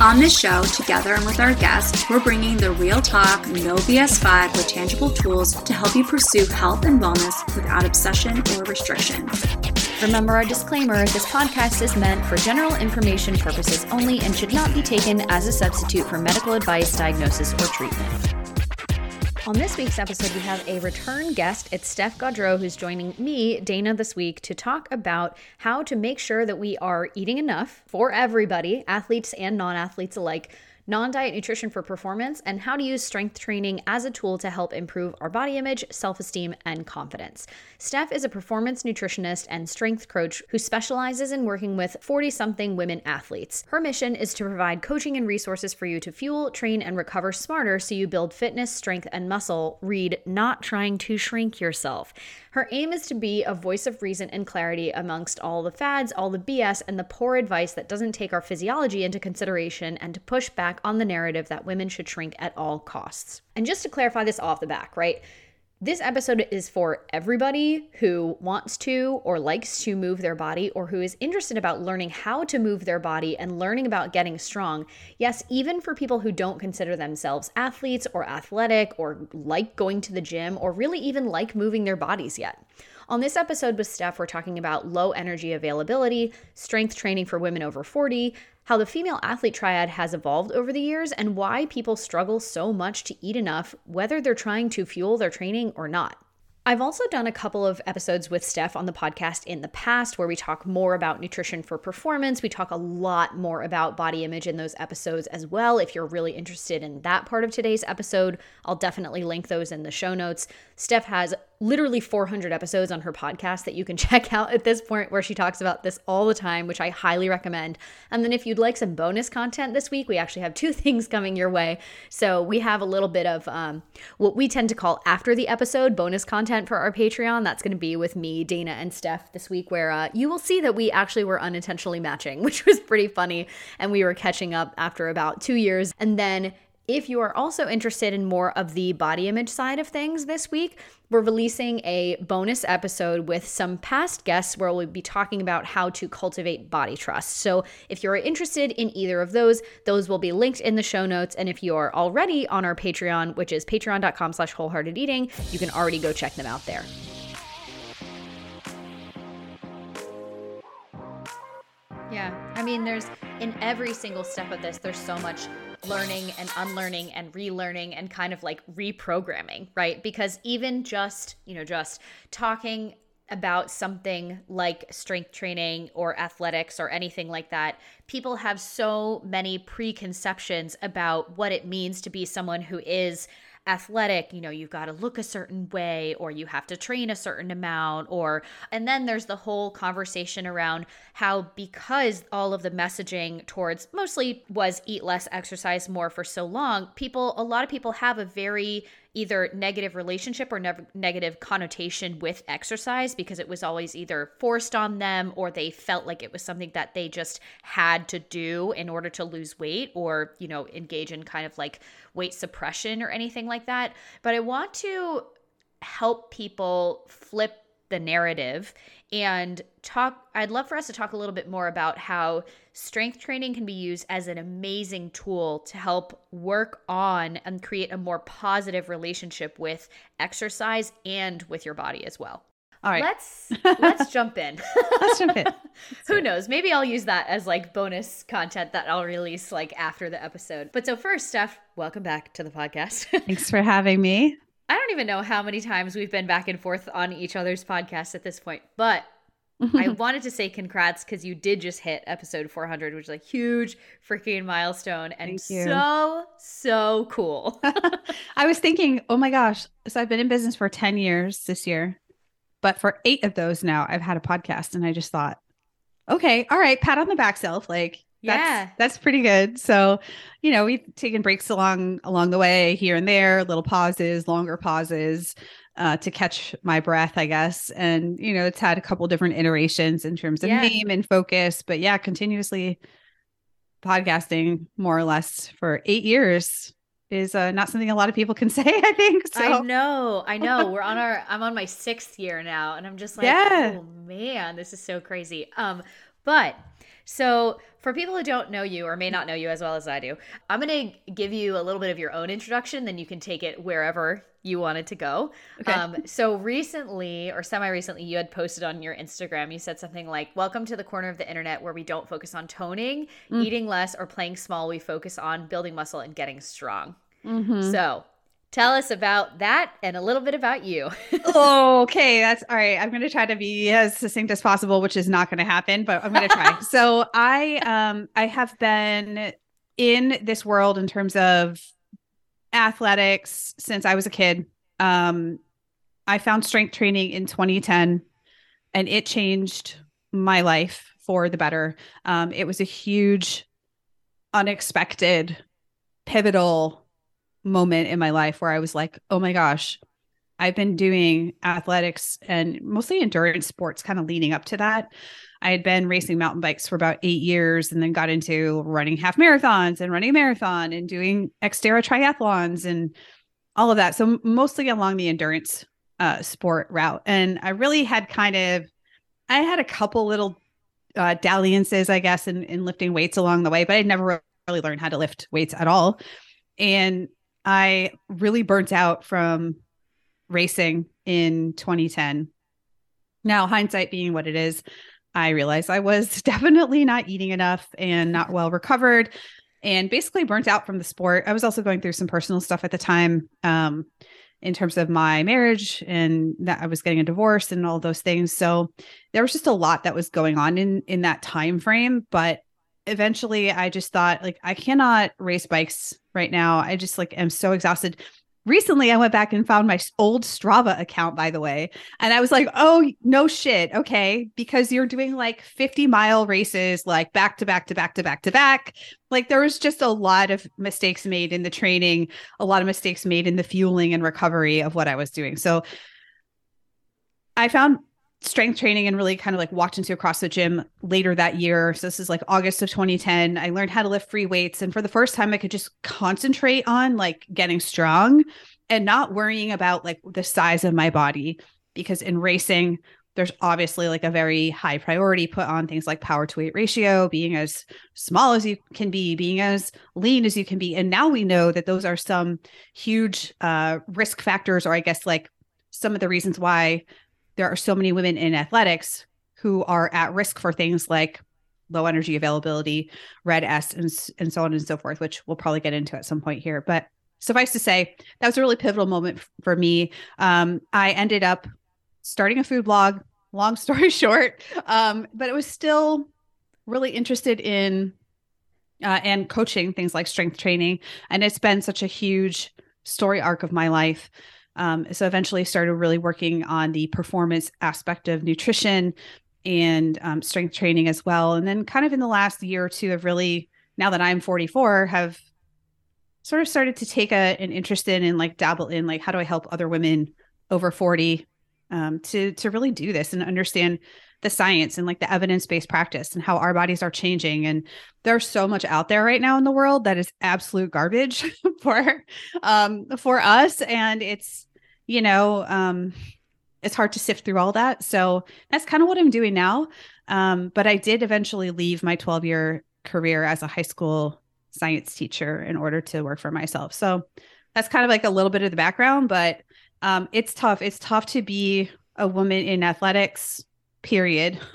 On this show, together and with our guests, we're bringing the real talk, no BS vibe with tangible tools to help you pursue health and wellness without obsession or restriction. Remember our disclaimer this podcast is meant for general information purposes only and should not be taken as a substitute for medical advice, diagnosis, or treatment. On this week's episode, we have a return guest. It's Steph Gaudreau, who's joining me, Dana, this week to talk about how to make sure that we are eating enough for everybody, athletes and non athletes alike non diet nutrition for performance, and how to use strength training as a tool to help improve our body image, self esteem, and confidence. Steph is a performance nutritionist and strength coach who specializes in working with 40 something women athletes. Her mission is to provide coaching and resources for you to fuel, train, and recover smarter so you build fitness, strength, and muscle. Read, not trying to shrink yourself. Her aim is to be a voice of reason and clarity amongst all the fads, all the BS, and the poor advice that doesn't take our physiology into consideration and to push back on the narrative that women should shrink at all costs. And just to clarify this off the back, right? This episode is for everybody who wants to or likes to move their body or who is interested about learning how to move their body and learning about getting strong. Yes, even for people who don't consider themselves athletes or athletic or like going to the gym or really even like moving their bodies yet. On this episode with Steph, we're talking about low energy availability, strength training for women over 40, how the female athlete triad has evolved over the years, and why people struggle so much to eat enough, whether they're trying to fuel their training or not. I've also done a couple of episodes with Steph on the podcast in the past where we talk more about nutrition for performance. We talk a lot more about body image in those episodes as well. If you're really interested in that part of today's episode, I'll definitely link those in the show notes. Steph has literally 400 episodes on her podcast that you can check out at this point where she talks about this all the time, which I highly recommend. And then if you'd like some bonus content this week, we actually have two things coming your way. So we have a little bit of um, what we tend to call after the episode bonus content for our Patreon. That's going to be with me, Dana, and Steph this week, where uh, you will see that we actually were unintentionally matching, which was pretty funny. And we were catching up after about two years. And then if you are also interested in more of the body image side of things this week, we're releasing a bonus episode with some past guests where we'll be talking about how to cultivate body trust. So if you're interested in either of those, those will be linked in the show notes. And if you're already on our Patreon, which is patreon.com slash you can already go check them out there. Yeah, I mean, there's in every single step of this, there's so much learning and unlearning and relearning and kind of like reprogramming, right? Because even just, you know, just talking about something like strength training or athletics or anything like that, people have so many preconceptions about what it means to be someone who is athletic, you know, you've got to look a certain way or you have to train a certain amount or and then there's the whole conversation around how because all of the messaging towards mostly was eat less, exercise more for so long, people a lot of people have a very either negative relationship or ne- negative connotation with exercise because it was always either forced on them or they felt like it was something that they just had to do in order to lose weight or, you know, engage in kind of like weight suppression or anything like that. But I want to help people flip the narrative and talk I'd love for us to talk a little bit more about how strength training can be used as an amazing tool to help work on and create a more positive relationship with exercise and with your body as well. All right. Let's let's jump in. let's jump in. Who knows? Maybe I'll use that as like bonus content that I'll release like after the episode. But so first, Steph, welcome back to the podcast. Thanks for having me. I don't even know how many times we've been back and forth on each other's podcasts at this point, but I wanted to say congrats because you did just hit episode 400, which is a huge freaking milestone and so, so cool. I was thinking, oh my gosh. So I've been in business for 10 years this year, but for eight of those now, I've had a podcast. And I just thought, okay, all right, pat on the back self. Like, yeah, that's pretty good. So, you know, we've taken breaks along along the way here and there, little pauses, longer pauses. uh, to catch my breath, I guess. And, you know, it's had a couple different iterations in terms of yeah. name and focus. But yeah, continuously podcasting more or less for eight years is uh, not something a lot of people can say. I think. So. I know, I know. We're on our. I'm on my sixth year now, and I'm just like, yeah. oh man, this is so crazy. Um, but so for people who don't know you or may not know you as well as I do, I'm going to give you a little bit of your own introduction, then you can take it wherever you wanted to go. Okay. Um, so recently or semi recently, you had posted on your Instagram, you said something like, Welcome to the corner of the internet where we don't focus on toning, mm. eating less, or playing small. We focus on building muscle and getting strong. Mm-hmm. So tell us about that and a little bit about you. oh, okay. That's all right. I'm going to try to be as succinct as possible, which is not going to happen, but I'm going to try. so I, um, I have been in this world in terms of athletics since I was a kid. Um, I found strength training in 2010 and it changed my life for the better. Um, it was a huge, unexpected, pivotal moment in my life where I was like, oh my gosh, I've been doing athletics and mostly endurance sports kind of leading up to that. I had been racing mountain bikes for about eight years and then got into running half marathons and running a marathon and doing Xterra triathlons and all of that. So mostly along the endurance uh, sport route. And I really had kind of, I had a couple little uh, dalliances, I guess, in, in lifting weights along the way, but I'd never really learned how to lift weights at all. And I really burnt out from racing in 2010. Now, hindsight being what it is, I realized I was definitely not eating enough and not well recovered and basically burnt out from the sport. I was also going through some personal stuff at the time um, in terms of my marriage and that I was getting a divorce and all those things. So there was just a lot that was going on in in that time frame, but eventually I just thought like I cannot race bikes right now. I just like am so exhausted recently I went back and found my old Strava account, by the way. And I was like, oh, no shit. Okay. Because you're doing like 50 mile races, like back to back to back to back to back. Like there was just a lot of mistakes made in the training, a lot of mistakes made in the fueling and recovery of what I was doing. So I found strength training and really kind of like walked into a CrossFit gym later that year. So this is like August of 2010. I learned how to lift free weights. And for the first time, I could just concentrate on like getting strong and not worrying about like the size of my body. Because in racing, there's obviously like a very high priority put on things like power to weight ratio, being as small as you can be, being as lean as you can be. And now we know that those are some huge uh, risk factors, or I guess like some of the reasons why there are so many women in athletics who are at risk for things like low energy availability, RED-S, and, and so on and so forth, which we'll probably get into at some point here. But suffice to say, that was a really pivotal moment for me. Um, I ended up starting a food blog, long story short, um, but it was still really interested in uh, and coaching things like strength training. And it's been such a huge story arc of my life. Um, so eventually started really working on the performance aspect of nutrition and um, strength training as well. And then kind of in the last year or two have really, now that I'm 44, have sort of started to take a, an interest in and like dabble in like, how do I help other women over 40 um, to, to really do this and understand the science and like the evidence-based practice and how our bodies are changing and there's so much out there right now in the world that is absolute garbage for um for us and it's you know, um, it's hard to sift through all that. So that's kind of what I'm doing now. Um, but I did eventually leave my 12 year career as a high school science teacher in order to work for myself. So that's kind of like a little bit of the background, but um, it's tough. It's tough to be a woman in athletics, period.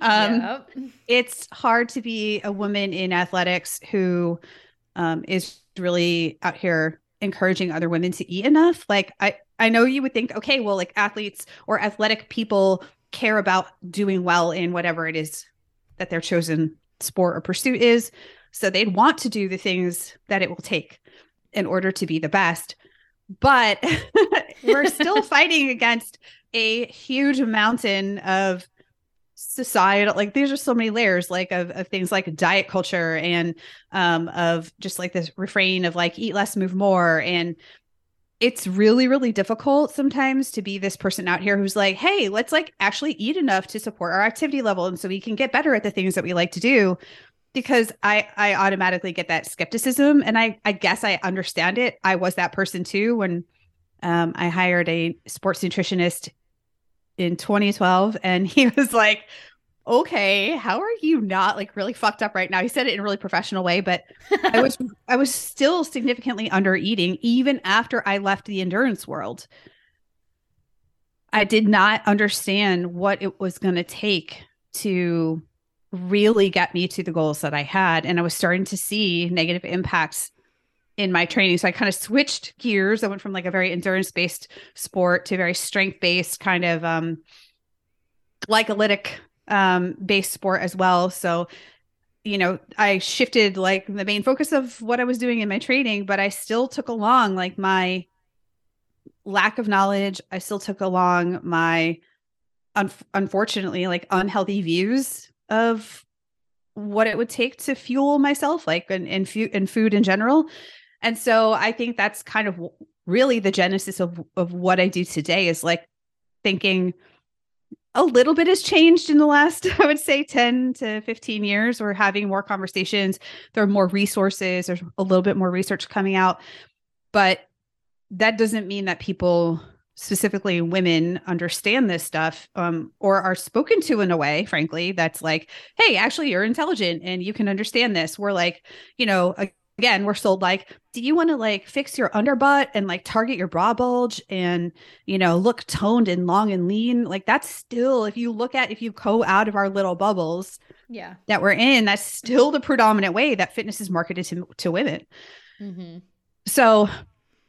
um, yep. It's hard to be a woman in athletics who um, is really out here encouraging other women to eat enough like i i know you would think okay well like athletes or athletic people care about doing well in whatever it is that their chosen sport or pursuit is. So they'd want to do the things that it will take in order to be the best. But we're still fighting against a huge mountain of societal like these are so many layers like of, of things like diet culture and um of just like this refrain of like eat less move more. And it's really really difficult sometimes to be this person out here who's like hey let's like actually eat enough to support our activity level and so we can get better at the things that we like to do. Because i i automatically get that skepticism and i i guess i understand it. I was that person too when um, i hired a sports nutritionist in 2012 and he was like okay, how are you not like really fucked up right now? He said it in a really professional way, but I was I was still significantly under eating even after I left the endurance world. I did not understand what it was going to take to really get me to the goals that I had and I was starting to see negative impacts in my training. So I kind of switched gears. I went from like a very endurance based sport to very strength based kind of um glycolytic um, based sport as well. So, you know, I shifted like the main focus of what I was doing in my training, but I still took along like my lack of knowledge. I still took along my, un- unfortunately, like unhealthy views of what it would take to fuel myself, like in in, fu- in food in general. And so I think that's kind of really the genesis of of what I do today is like thinking a little bit has changed in the last, I would say, 10 to 15 years. We're having more conversations. There are more resources. There's a little bit more research coming out. But that doesn't mean that people, specifically women, understand this stuff um, or are spoken to in a way, frankly, that's like, hey, actually, you're intelligent and you can understand this. We're like, you know, again, we're sold like, do you want to like fix your underbutt and like target your bra bulge and, you know, look toned and long and lean? Like that's still, if you look at, if you go out of our little bubbles yeah, that we're in, that's still the predominant way that fitness is marketed to, to women. Mm-hmm. So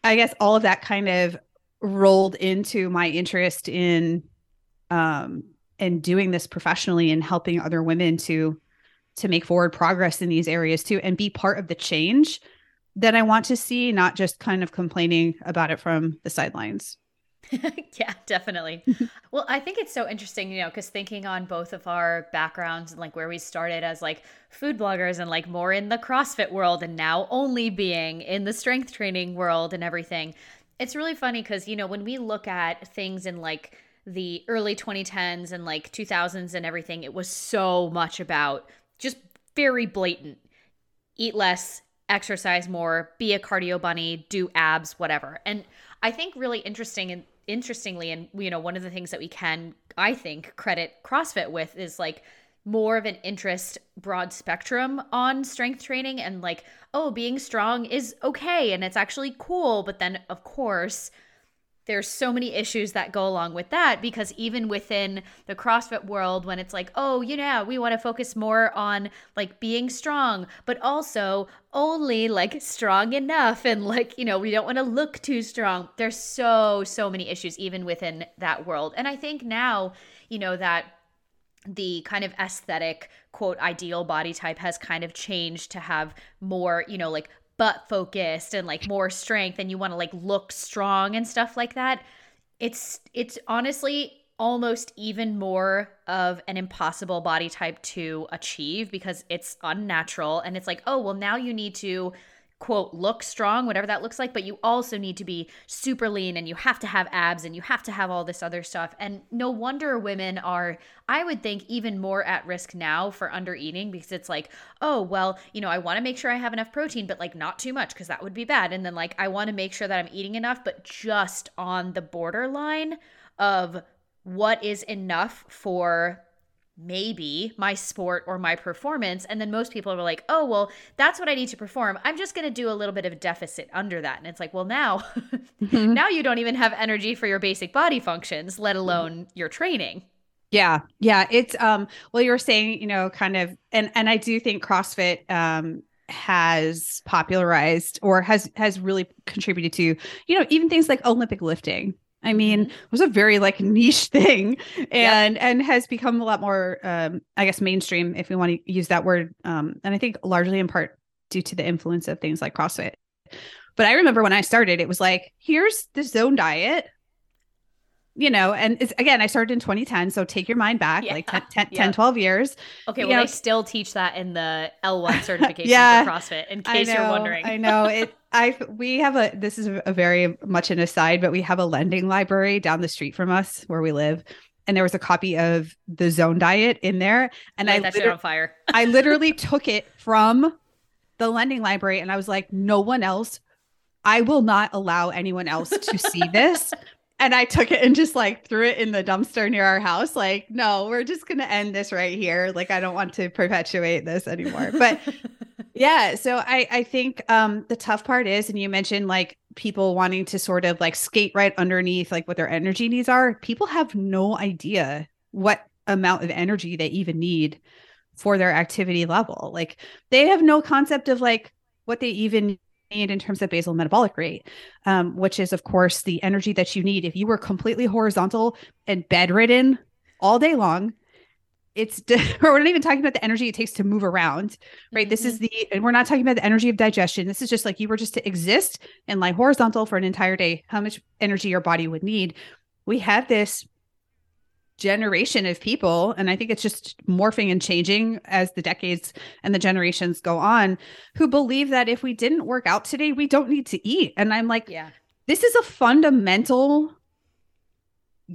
I guess all of that kind of rolled into my interest in, um, and doing this professionally and helping other women to to make forward progress in these areas too and be part of the change that I want to see, not just kind of complaining about it from the sidelines. yeah, definitely. well, I think it's so interesting, you know, because thinking on both of our backgrounds and like where we started as like food bloggers and like more in the CrossFit world and now only being in the strength training world and everything, it's really funny because, you know, when we look at things in like the early 2010s and like 2000s and everything, it was so much about just very blatant. Eat less, exercise more, be a cardio bunny, do abs, whatever. And I think really interesting and interestingly, and you know, one of the things that we can, I think, credit CrossFit with is like more of an interest broad spectrum on strength training and like, oh, being strong is okay and it's actually cool. But then of course, there's so many issues that go along with that because even within the CrossFit world, when it's like, oh, you know, we want to focus more on like being strong, but also only like strong enough and like, you know, we don't want to look too strong. There's so, so many issues even within that world. And I think now, you know, that the kind of aesthetic quote ideal body type has kind of changed to have more you know like butt focused and like more strength and you want to like look strong and stuff like that it's it's honestly almost even more of an impossible body type to achieve because it's unnatural and it's like oh well now you need to quote look strong whatever that looks like but you also need to be super lean and you have to have abs and you have to have all this other stuff. And no wonder women are i would think even more at risk now for under eating because it's like oh well you know i want to make sure i have enough protein but like not too much because that would be bad. And then like i want to make sure that i'm eating enough but just on the borderline of what is enough for maybe my sport or my performance. And then most people are like, oh, well, that's what I need to perform. I'm just going to do a little bit of deficit under that. And it's like, well, now, mm-hmm. now you don't even have energy for your basic body functions, let alone your training. Yeah. Yeah. It's, um, well, you were saying, you know, kind of, and, and I do think CrossFit, um, has popularized or has has really contributed to you know even things like olympic lifting I mean, mm-hmm. it was a very like niche thing and yep. and has become a lot more um I guess mainstream if we want to use that word um and I think largely in part due to the influence of things like CrossFit. But I remember when I started it was like here's the zone diet you know, and it's again, I started in 2010. So take your mind back yeah. like 10, 10, yeah. 10, 12 years. Okay. You well, know, they still teach that in the L1 certification yeah, for CrossFit, in case know, you're wondering. I know it, I we have a this is a very much an aside, but we have a lending library down the street from us where we live. And there was a copy of the zone diet in there. And Light I that shit on fire. I literally took it from the lending library and I was like, no one else, I will not allow anyone else to see this. And I took it and just like threw it in the dumpster near our house. Like, no, we're just going to end this right here. Like, I don't want to perpetuate this anymore. But yeah, so I I think um the tough part is, and you mentioned like people wanting to sort of like skate right underneath like what their energy needs are. People have no idea what amount of energy they even need for their activity level. Like they have no concept of like what they even need in terms of basal metabolic rate, um, which is, of course, the energy that you need. If you were completely horizontal and bedridden all day long, it's we're not even talking about the energy it takes to move around, right? Mm-hmm. This is mm-hmm. the, and we're not talking about the energy of digestion. This is just like you were just to exist and lie horizontal for an entire day, how much energy your body would need. We have this generation of people. And i think it's just morphing and changing as the decades and the generations go on who believe that if we didn't work out today we don't need to eat. And i'm like yeah. this is a fundamental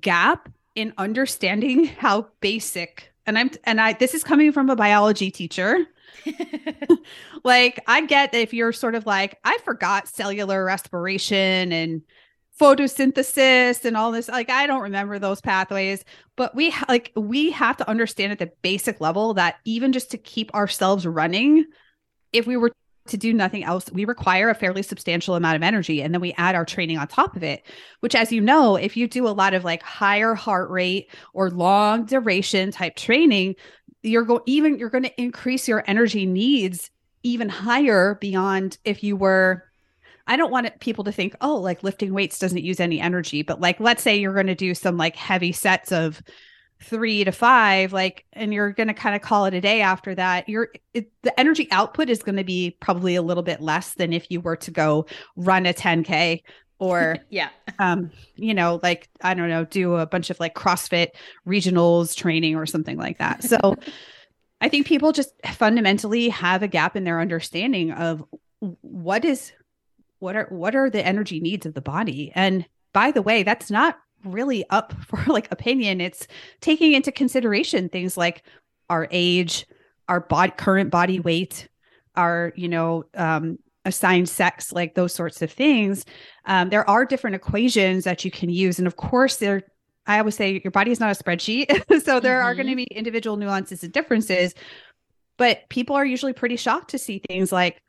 gap in understanding how basic and i'm and i this is coming from a biology teacher. Like i get that if you're sort of like i forgot cellular respiration and photosynthesis and all this like i don't remember those pathways but we ha- like we have to understand at the basic level that even just to keep ourselves running if we were to do nothing else we require a fairly substantial amount of energy and then we add our training on top of it which as you know if you do a lot of like higher heart rate or long duration type training you're going even you're going to increase your energy needs even higher beyond if you were I don't want people to think, oh, like lifting weights doesn't use any energy. But like, let's say you're going to do some like heavy sets of three to five, like, and you're going to kind of call it a day after that. You're it, the energy output is going to be probably a little bit less than if you were to go run a 10K or yeah um you know like i don't know do a bunch of like crossfit regionals training or something like that so i think people just fundamentally have a gap in their understanding of what is what are what are the energy needs of the body? And by the way that's not really up for like opinion. It's taking into consideration things like our age our body current body weight our you know um assigned sex like those sorts of things. Um, there are different equations that you can use. And of course there i always say your body is not a spreadsheet. So there mm-hmm. are going to be individual nuances and differences. But people are usually pretty shocked to see things like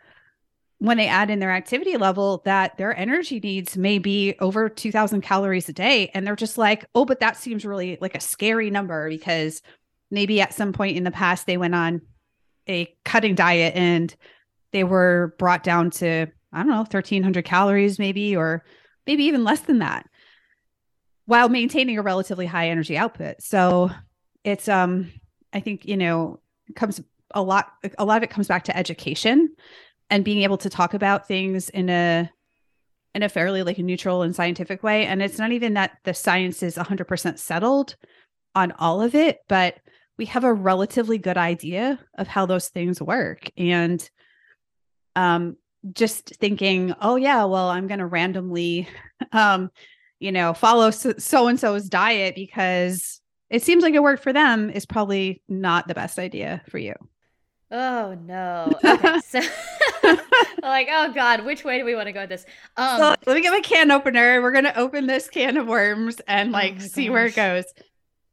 when they add in their activity level that their energy needs may be over 2000 calories a day. And they're just like oh but that seems really like a scary number because maybe at some point in the past they went on a cutting diet and they were brought down to i don't know 1300 calories maybe or maybe even less than that while maintaining a relatively high energy output. So it's um i think you know comes a lot a lot of it comes back to education and being able to talk about things in a in a fairly like a neutral and scientific way. And it's not even that the science is 100% settled on all of it but we have a relatively good idea of how those things work. And um just thinking oh yeah well i'm going to randomly um you know follow so and so's diet because it seems like it worked for them is probably not the best idea for you Oh no. Okay. so like, oh God, which way do we want to go with this? Um so let me get my can opener. We're gonna open this can of worms and oh like oh see gosh. where it goes.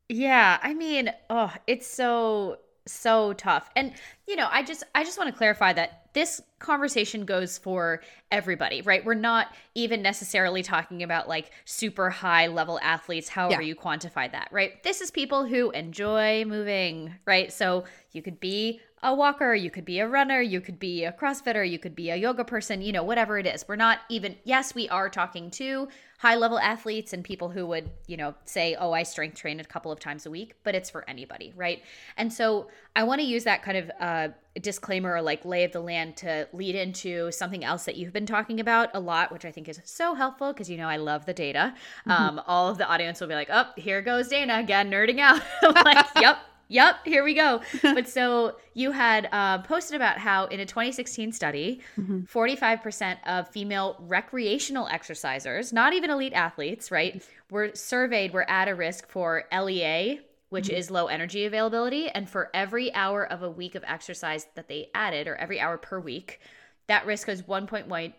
Yeah, I mean, oh, it's so so tough. And you know, I just I just want to clarify that this conversation goes for everybody, right? We're not even necessarily talking about like super high level athletes, however yeah. you quantify that, right? This is people who enjoy moving, right? So you could be a walker, you could be a runner, you could be a CrossFitter, you could be a yoga person, you know, whatever it is. We're not even, yes, we are talking to high level athletes and people who would, you know, say, oh, I strength train a couple of times a week, but it's for anybody, right? And so I want to use that kind of uh, disclaimer or like lay of the land to lead into something else that you've been talking about a lot, which I think is so helpful because, you know, I love the data. Mm-hmm. Um, all of the audience will be like, oh, here goes Dana again, nerding out. like, yep Yep, here we go. but so you had uh, posted about how in a 2016 study, mm-hmm. 45% of female recreational exercisers, not even elite athletes, right, were surveyed were at a risk for LEA, which mm-hmm. is low energy availability. And for every hour of a week of exercise that they added, or every hour per week, that risk was 1.1.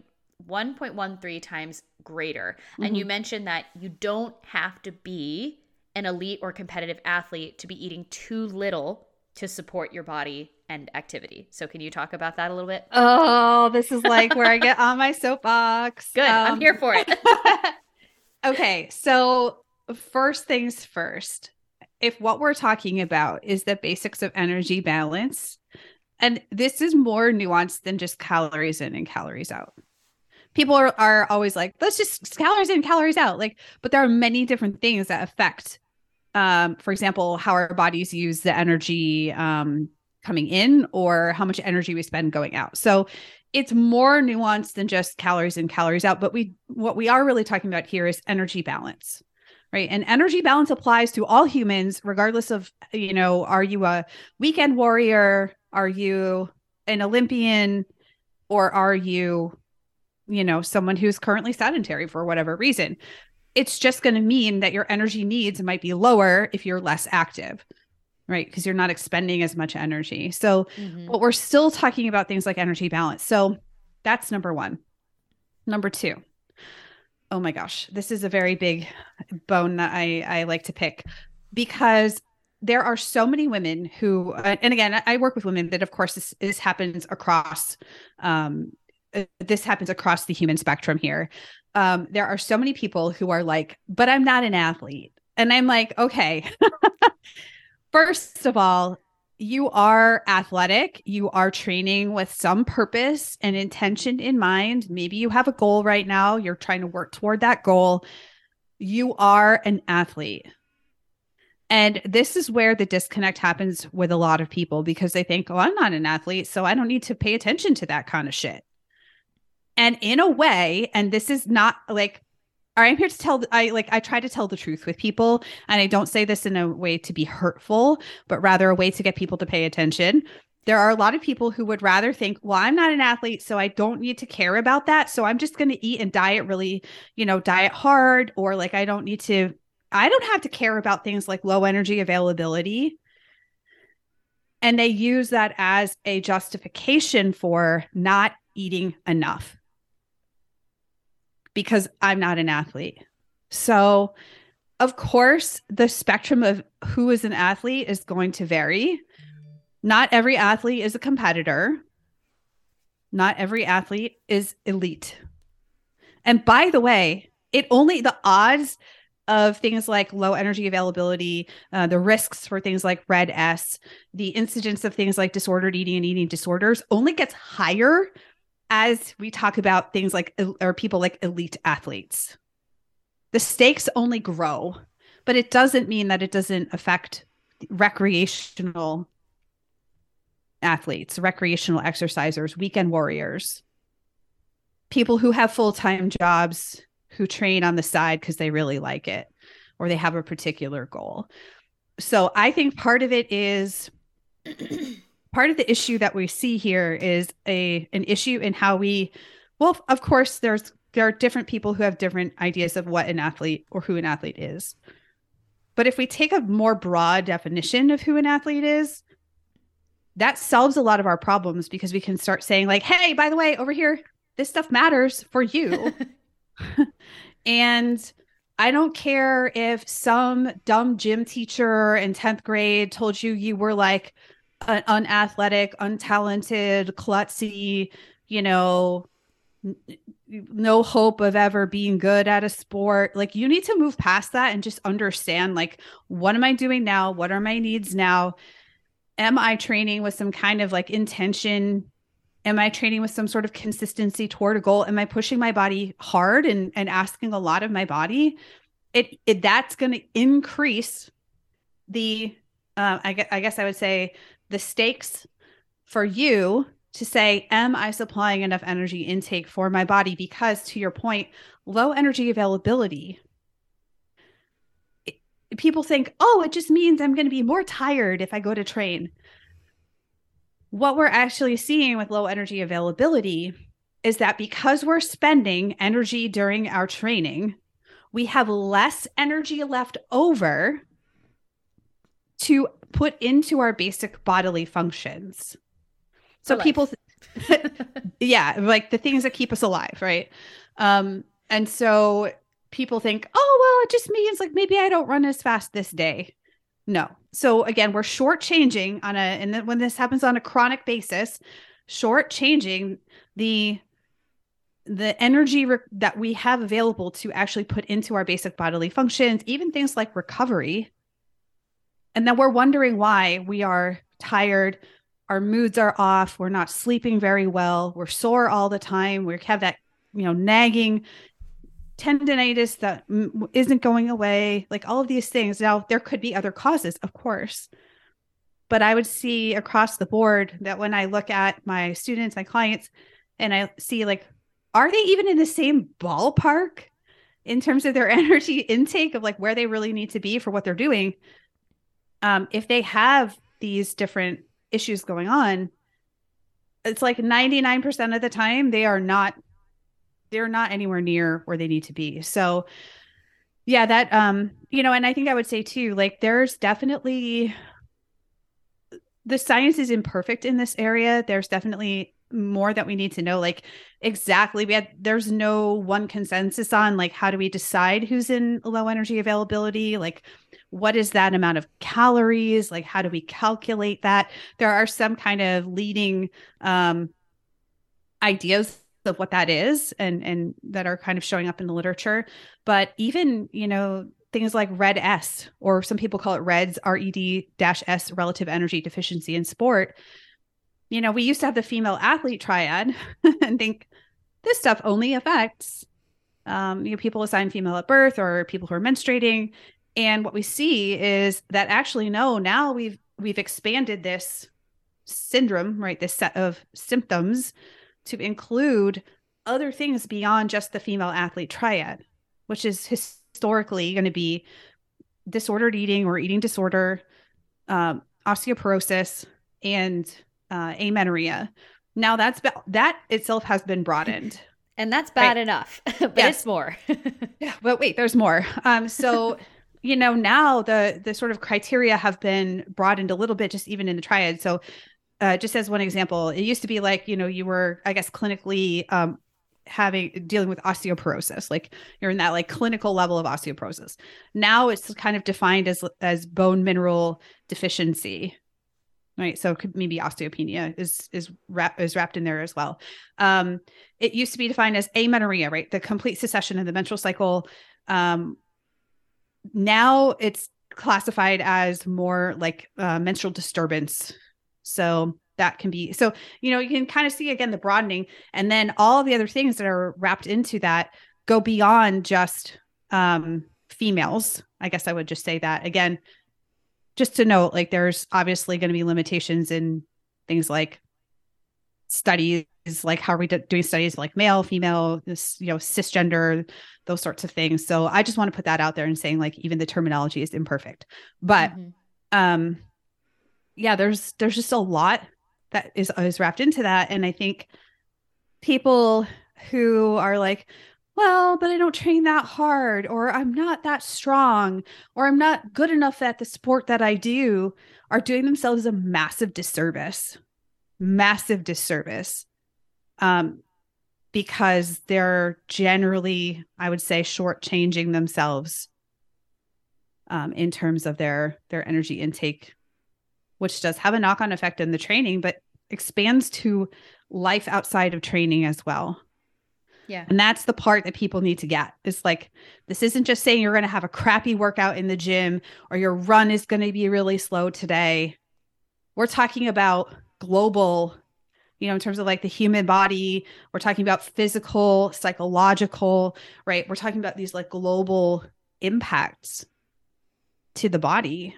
1.13 times greater. Mm-hmm. And you mentioned that you don't have to be an elite or competitive athlete to be eating too little to support your body and activity. So can you talk about that a little bit? Oh, this is like where I get on my soapbox. Good. Um, I'm here for it. okay. So, first things first, if what we're talking about is the basics of energy balance, and this is more nuanced than just calories in and calories out. People are, are always like, let's just calories in, calories out. Like, but there are many different things that affect, um, for example, how our bodies use the energy um, coming in or how much energy we spend going out. So it's more nuanced than just calories in, calories out. But we, what we are really talking about here is energy balance right and energy balance applies to all humans regardless of you know are you a weekend warrior are you an olympian or are you you know someone who's currently sedentary for whatever reason it's just going to mean that your energy needs might be lower if you're less active right? Because you're not expending as much energy. So mm-hmm. but we're still talking about things like energy balance. So that's number 1 number 2 oh my gosh, this is a very big bone that I, I like to pick because there are so many women who, and again, I work with women that, of course, this, this happens across, um, uh, this happens across the human spectrum here. Um, there are so many people who are like, but I'm not an athlete. And I'm like, okay, first of all, you are athletic, you are training with some purpose and intention in mind. Maybe you have a goal right now, you're trying to work toward that goal. You are an athlete. And this is where the disconnect happens with a lot of people because they think, oh, I'm not an athlete, so I don't need to pay attention to that kind of shit. And in a way, and this is not like I'm here to tell I like I try to tell the truth with people and I don't say this in a way to be hurtful, but rather a way to get people to pay attention. There are a lot of people who would rather think, well, I'm not an athlete, so I don't need to care about that. So I'm just going to eat and diet really, you know, diet hard or like I don't need to I don't have to care about things like low energy availability. And they use that as a justification for not eating enough because I'm not an athlete. So, of course, the spectrum of who is an athlete is going to vary. Not every athlete is a competitor. Not every athlete is elite. And by the way, it only the odds of things like low energy availability, uh, the risks for things like RED-S, the incidence of things like disordered eating and eating disorders only gets higher as we talk about things like or people like elite athletes the stakes only grow but it doesn't mean that it doesn't affect recreational athletes recreational exercisers weekend warriors people who have full-time jobs who train on the side because they really like it or they have a particular goal. So i think part of it is part of the issue that we see here is a an issue in how we well of course there's there are different people who have different ideas of what an athlete or who an athlete is. But if we take a more broad definition of who an athlete is that solves a lot of our problems because we can start saying like hey by the way over here this stuff matters for you. And I don't care if some dumb gym teacher in 10th grade told you you were like an unathletic, untalented, klutzy, you know, n- no hope of ever being good at a sport. Like you need to move past that and just understand like what am I doing now? What are my needs now? Am I training with some kind of like intention? Am I training with some sort of consistency toward a goal? Am I pushing my body hard and and asking a lot of my body? It, it that's going to increase the uh, I, I guess I would say the stakes for you to say, Am I supplying enough energy intake for my body? Because to your point, low energy availability people think, oh, it just means I'm going to be more tired if I go to train. What we're actually seeing with low energy availability is that because we're spending energy during our training, we have less energy left over to put into our basic bodily functions. So people yeah, like the things that keep us alive, right? Um and so people think, "Oh, well, it just means like maybe I don't run as fast this day." No. So again, we're shortchanging on a and then when this happens on a chronic basis, shortchanging the the energy re- that we have available to actually put into our basic bodily functions, even things like recovery. And then we're wondering why we are tired, our moods are off, we're not sleeping very well, we're sore all the time, we have that, you know, nagging tendonitis that isn't going away, like all of these things. Now, there could be other causes, of course. But I would see across the board that when I look at my students, my clients, and I see like are they even in the same ballpark in terms of their energy intake of like where they really need to be for what they're doing um, if they have these different issues going on it's like 99% of the time they are not they're not anywhere near where they need to be. So yeah that um you know and i think i would say too like there's definitely the science is imperfect in this area. There's definitely more that we need to know like exactly we had there's no one consensus on like how do we decide who's in low energy availability? Like what is that amount of calories? Like how do we calculate that? There are some kind of leading um ideas of what that is and and that are kind of showing up in the literature. But even you know things like RED-S or some people call it reds RED-S relative energy deficiency in sport you know, we used to have the female athlete triad and think this stuff only affects um, you know, people assigned female at birth or people who are menstruating. And what we see is that actually, no, now we've we've expanded this syndrome, right? This set of symptoms to include other things beyond just the female athlete triad, which is historically going to be disordered eating or eating disorder, um, osteoporosis, and uh, amenorrhea. Now that's that itself has been broadened. And that's bad right? enough, but yes. it's more. yeah, but wait, there's more. Um, so you know now the the sort of criteria have been broadened a little bit, just even in the triad. So uh, just as one example, it used to be like you know you were I guess clinically um, having dealing with osteoporosis like you're in that like clinical level of osteoporosis now it's kind of defined as as bone mineral deficiency right? So maybe osteopenia is is wrap, is wrapped in there as well. Um it used to be defined as amenorrhea right? The complete cessation of the menstrual cycle. Um now it's classified as more like uh, menstrual disturbance. So that can be so you know you can kind of see again the broadening. And then all the other things that are wrapped into that go beyond just um females i guess i would just say that. Again just to note, like there's obviously going to be limitations in things like studies, like how are we doing studies like male, female, this, you know, cisgender, those sorts of things. So I just want to put that out there and saying like even the terminology is imperfect. But mm-hmm. um yeah, there's there's just a lot that is is wrapped into that. And I think people who are like, well, but I don't train that hard, or I'm not that strong, or I'm not good enough at the sport that I do, are doing themselves a massive disservice. Massive disservice. Um, because they're generally, I would say, shortchanging themselves um, in terms of their their energy intake, which does have a knock on effect in the training, but expands to life outside of training as well. Yeah. And that's the part that people need to get. It's like this isn't just saying you're going to have a crappy workout in the gym or your run is going to be really slow today. We're talking about global, you know, in terms of like the human body, we're talking about physical, psychological, right? We're talking about these like global impacts to the body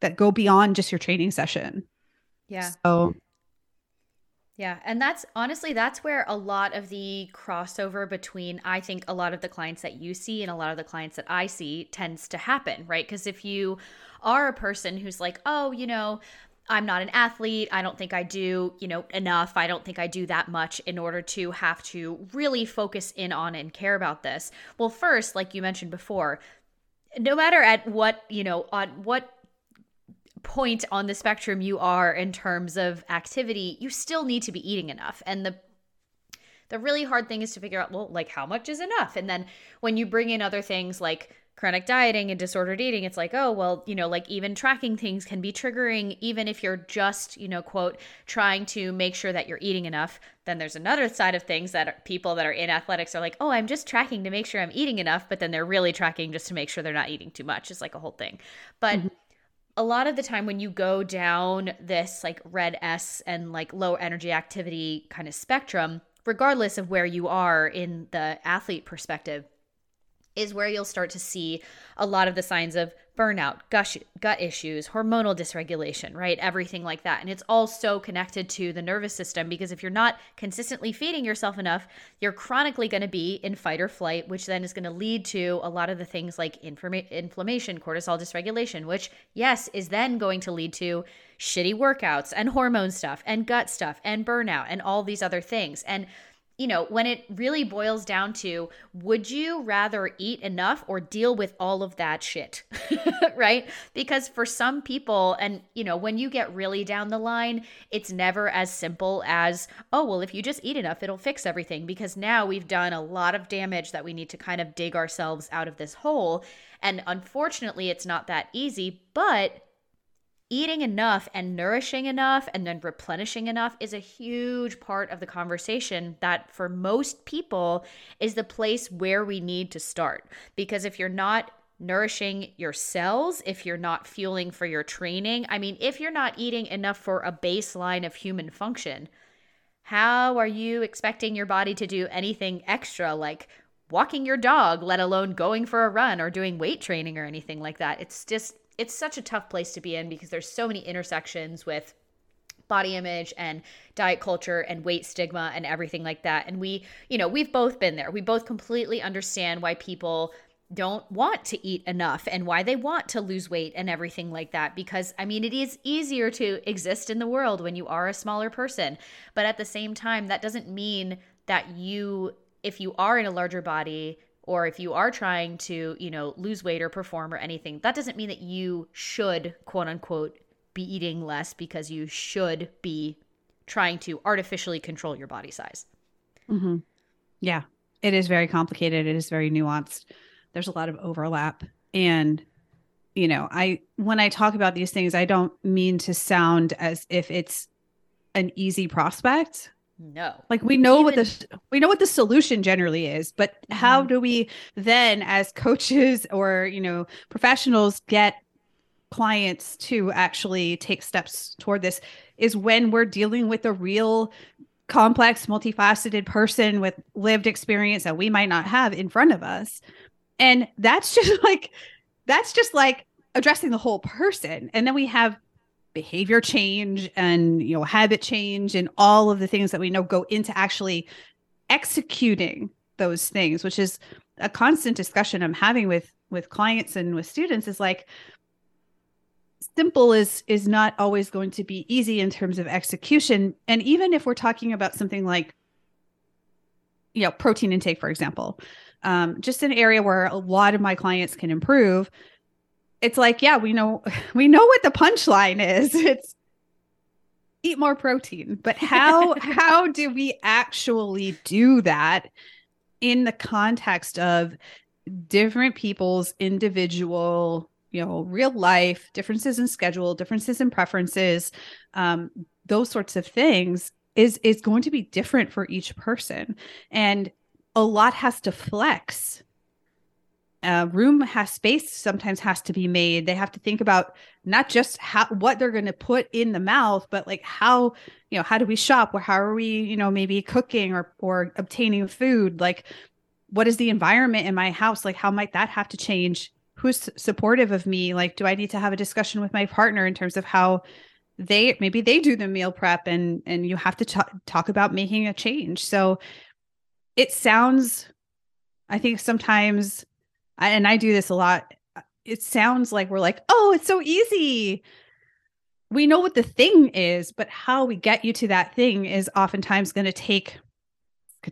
that go beyond just your training session. Yeah. So Yeah. And that's honestly, that's where a lot of the crossover between, I think, a lot of the clients that you see and a lot of the clients that I see tends to happen, right? Because if you are a person who's like, oh, you know, I'm not an athlete. I don't think I do, you know, enough. I don't think I do that much in order to have to really focus in on and care about this. Well, first, like you mentioned before, no matter at what, you know, on what point on the spectrum you are in terms of activity, you still need to be eating enough. And the the really hard thing is to figure out, well, like how much is enough? And then when you bring in other things like chronic dieting and disordered eating, it's like, oh, well, you know, like even tracking things can be triggering, even if you're just, you know, quote, trying to make sure that you're eating enough. Then there's another side of things that people that are in athletics are like, oh, I'm just tracking to make sure I'm eating enough, but then they're really tracking just to make sure they're not eating too much. It's like a whole thing. But mm-hmm. A lot of the time when you go down this like RED-S and like low energy activity kind of spectrum, regardless of where you are in the athlete perspective, is where you'll start to see a lot of the signs of burnout, gush, gut issues, hormonal dysregulation, right? Everything like that. And it's all so connected to the nervous system because if you're not consistently feeding yourself enough, you're chronically going to be in fight or flight, which then is going to lead to a lot of the things like informa- inflammation, cortisol dysregulation, which, yes, is then going to lead to shitty workouts and hormone stuff and gut stuff and burnout and all these other things. And you know, when it really boils down to would you rather eat enough or deal with all of that shit? right? Because for some people, and, you know, when you get really down the line, it's never as simple as, oh, well, if you just eat enough, it'll fix everything. Because now we've done a lot of damage that we need to kind of dig ourselves out of this hole. And unfortunately, it's not that easy, but eating enough and nourishing enough and then replenishing enough is a huge part of the conversation that for most people is the place where we need to start because if you're not nourishing your cells, if you're not fueling for your training, I mean, if you're not eating enough for a baseline of human function, how are you expecting your body to do anything extra like walking your dog, let alone going for a run or doing weight training or anything like that? It's just it's such a tough place to be in because there's so many intersections with body image and diet culture and weight stigma and everything like that. And we, you know, we've both been there. We both completely understand why people don't want to eat enough and why they want to lose weight and everything like that because I mean it is easier to exist in the world when you are a smaller person but at the same time that doesn't mean that you if you are in a larger body or if you are trying to, you know, lose weight or perform or anything, that doesn't mean that you should, quote unquote, be eating less because you should be trying to artificially control your body size. Mm-hmm. Yeah, it is very complicated. It is very nuanced. There's a lot of overlap. And, you know, I, when I talk about these things, I don't mean to sound as if it's an easy prospect no. Like we know Even, what the we know what the solution generally is, but mm-hmm. how do we then as coaches or, you know, professionals get clients to actually take steps toward this is when we're dealing with a real complex, multifaceted person with lived experience that we might not have in front of us. And that's just like that's just like addressing the whole person. And then we have behavior change and you know habit change and all of the things that we know go into actually executing those things which is a constant discussion i'm having with with clients and with students is like simple is is not always going to be easy in terms of execution. And even if we're talking about something like you know protein intake for example um, just an area where a lot of my clients can improve it's like, yeah, we know we know what the punchline is. It's eat more protein. But how how do we actually do that in the context of different people's individual, you know, real life differences in schedule, differences in preferences, um, those sorts of things is is going to be different for each person. And a lot has to flex uh, room has space sometimes has to be made. They have to think about not just how what they're going to put in the mouth but like how you know how do we shop? Or how are we you know maybe cooking or or obtaining food? Like what is the environment in my house? Like how might that have to change? Who's supportive of me? Like do i need to have a discussion with my partner in terms of how they maybe they do the meal prep and and you have to t- talk about making a change. So it sounds i think sometimes I, and i do this a lot. It sounds like we're like oh it's so easy. We know what the thing is but how we get you to that thing is oftentimes going to take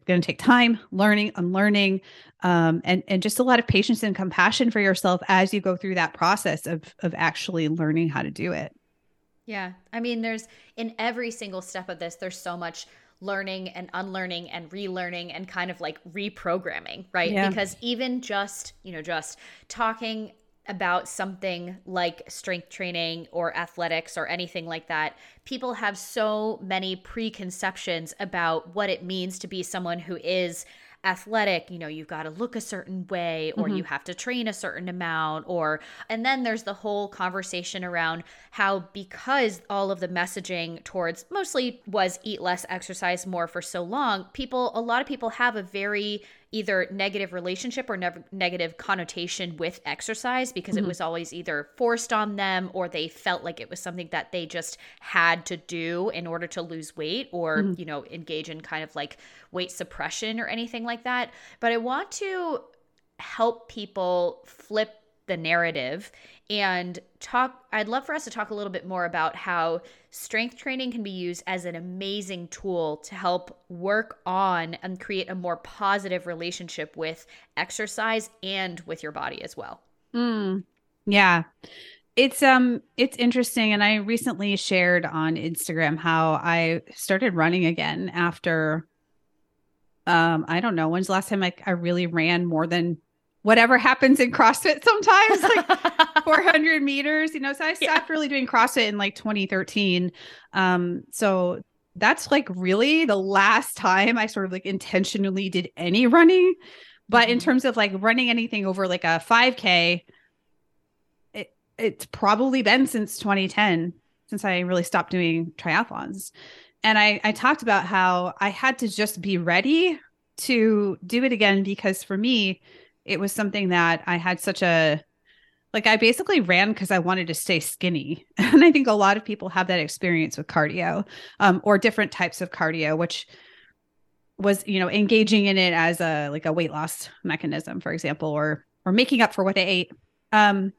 going to take time learning unlearning um, and and just a lot of patience and compassion for yourself as you go through that process of of actually learning how to do it. Yeah. I mean, there's in every single step of this, there's so much learning and unlearning and relearning and kind of like reprogramming, right? Yeah. Because even just, you know, just talking about something like strength training or athletics or anything like that, people have so many preconceptions about what it means to be someone who is athletic, you know, you've got to look a certain way or mm-hmm. you have to train a certain amount or and then there's the whole conversation around how because all of the messaging towards mostly was eat less, exercise more for so long, people a lot of people have a very either negative relationship or ne- negative connotation with exercise because mm-hmm. it was always either forced on them or they felt like it was something that they just had to do in order to lose weight or mm-hmm. you know engage in kind of like weight suppression or anything like that but i want to help people flip the narrative and talk I'd love for us to talk a little bit more about how strength training can be used as an amazing tool to help work on and create a more positive relationship with exercise and with your body as well. Mm, yeah. It's um it's interesting and I recently shared on Instagram how I started running again after um I don't know when's the last time I, I really ran more than whatever happens in CrossFit sometimes, like 400 meters, you know. So I stopped yeah. really doing CrossFit in like 2013. Um, so that's like really the last time I sort of like intentionally did any running. But mm-hmm. in terms of like running anything over like a 5K, it it's probably been since 2010 since I really stopped doing triathlons. And I I talked about how I had to just be ready to do it again because for me, it was something that I had such a like I basically ran because I wanted to stay skinny. And I think a lot of people have that experience with cardio um, or different types of cardio, which was, you know, engaging in it as a like a weight loss mechanism, for example, or or making up for what they ate. Um,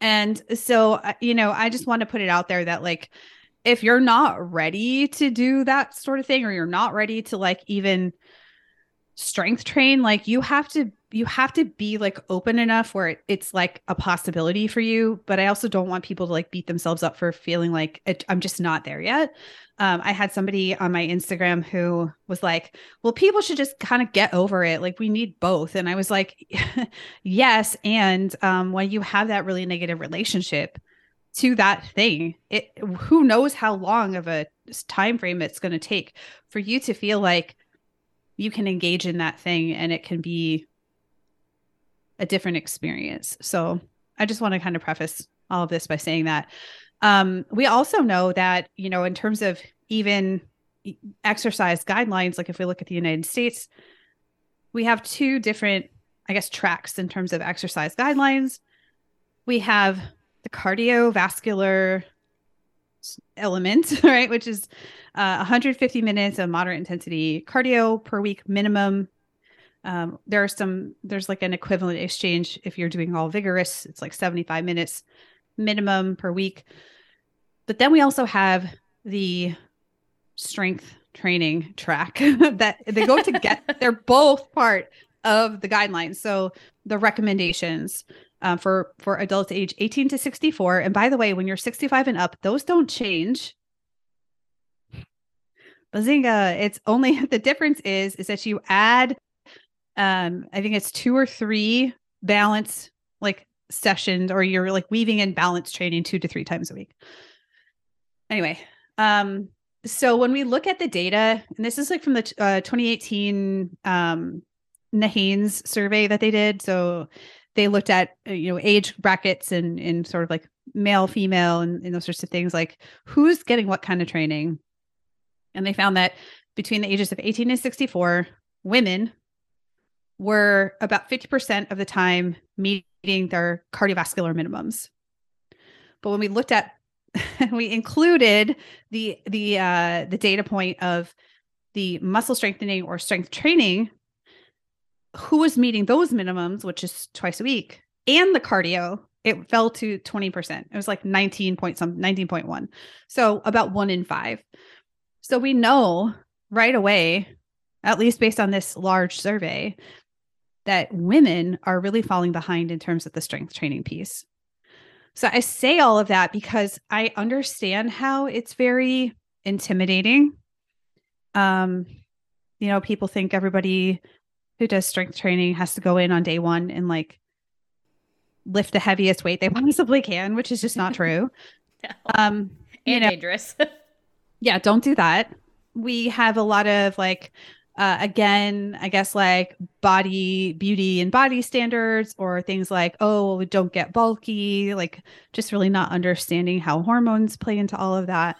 and so, you know, I just want to put it out there that like if you're not ready to do that sort of thing or you're not ready to like even strength train like you have to you have to be like open enough where it, it's like a possibility for you but i also don't want people to like beat themselves up for feeling like it, i'm just not there yet. Um, i had somebody on my instagram who was like well people should just kind of get over it. Like we need both. And i was like yes and um, when you have that really negative relationship to that thing it who knows how long of a time frame it's going to take for you to feel like you can engage in that thing and it can be a different experience. So I just want to kind of preface all of this by saying that. Um, we also know that, you know, in terms of even exercise guidelines, like if we look at the United States, we have two different, I guess, tracks in terms of exercise guidelines. We have the cardiovascular element, right, which is uh, 150 minutes of moderate intensity cardio per week minimum. Um, there are some, there's like an equivalent exchange if you're doing all vigorous, it's like 75 minutes minimum per week. But then we also have the strength training track that they go to get, they're both part of the guidelines. So the recommendations uh, for for adults age 18 to 64. And by the way, when you're 65 and up, those don't change. Bazinga! It's only the difference is is that you add, um, I think it's two or three balance like sessions, or you're like weaving in balance training two to three times a week. Anyway, um, so when we look at the data, and this is like from the uh, 2018 um, NHANES survey that they did. So they looked at uh, you know age brackets and and sort of like male female and, and those sorts of things like who's getting what kind of training and they found that between the ages of 18 and 64 women were about 50% of the time meeting their cardiovascular minimums. But when we looked at we included the the uh the data point of the muscle strengthening or strength training who was meeting those minimums which is twice a week and the cardio it fell to 20% it was like 19 point some 19.1 so about one in five. So we know right away at least based on this large survey that women are really falling behind in terms of the strength training piece so I say all of that because I understand how it's very intimidating. Um, you know, people think everybody who does strength training has to go in on day one and like lift the heaviest weight they possibly can, which is just not true. no. Um, and know, dangerous. yeah, don't do that. We have a lot of like uh, again, I guess like body beauty and body standards, or things like, oh, don't get bulky, like just really not understanding how hormones play into all of that.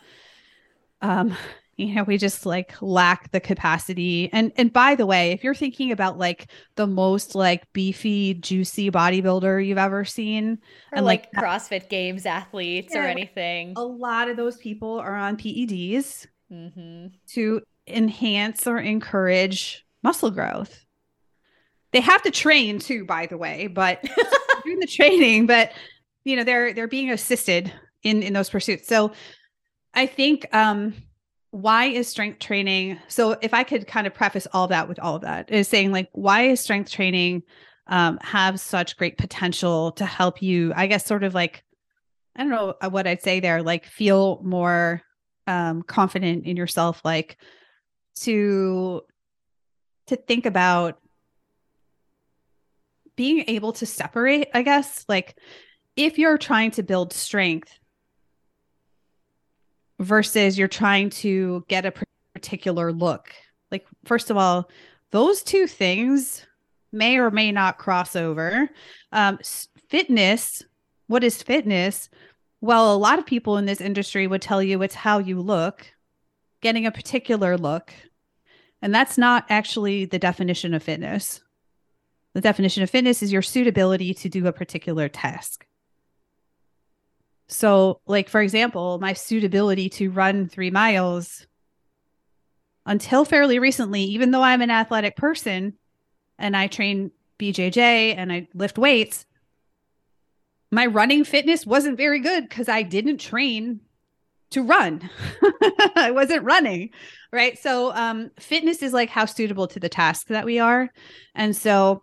Um, you know, we just like lack the capacity. And and by the way, if you're thinking about like the most like beefy, juicy bodybuilder you've ever seen, or and like, like CrossFit Games athletes yeah, or anything, a lot of those people are on PEDs. Mm-hmm. to enhance or encourage muscle growth. They have to train too, by the way, but doing the training, but you know, they're they're being assisted in in those pursuits. So I think um why is strength training so if I could kind of preface all that with all of that is saying like why is strength training um have such great potential to help you, I guess sort of like I don't know uh, what I'd say there, like feel more um confident in yourself, like to to think about being able to separate, I guess, like if you're trying to build strength versus you're trying to get a particular look. Like first of all, those two things may or may not cross over. Um, fitness, what is fitness? Well, a lot of people in this industry would tell you it's how you look getting a particular look. And that's not actually the definition of fitness. The definition of fitness is your suitability to do a particular task. So, like, for example, my suitability to run three miles until fairly recently, even though I'm an athletic person and I train BJJ and I lift weights, my running fitness wasn't very good because I didn't train to run. I wasn't running, right? So um fitness is like how suitable to the task that we are. And so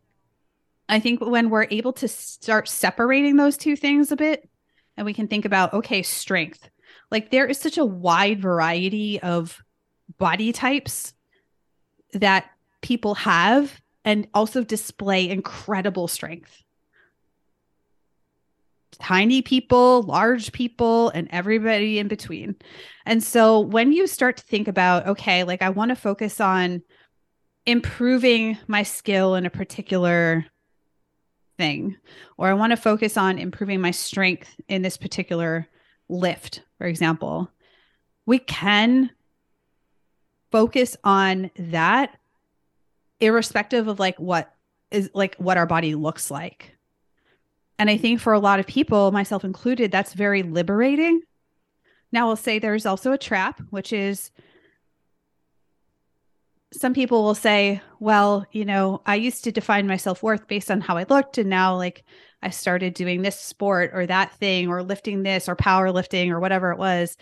I think when we're able to start separating those two things a bit and we can think about okay, strength. Like there is such a wide variety of body types that people have and also display incredible strength tiny people, large people, and everybody in between. And so when you start to think about, okay, like I want to focus on improving my skill in a particular thing, or I want to focus on improving my strength in this particular lift, for example, we can focus on that irrespective of like what is like what our body looks like and I think for a lot of people, myself included, that's very liberating. Now, I'll say there's also a trap, which is some people will say, well, you know, I used to define my self worth based on how I looked. And now, like, I started doing this sport or that thing or lifting this or powerlifting or whatever it was.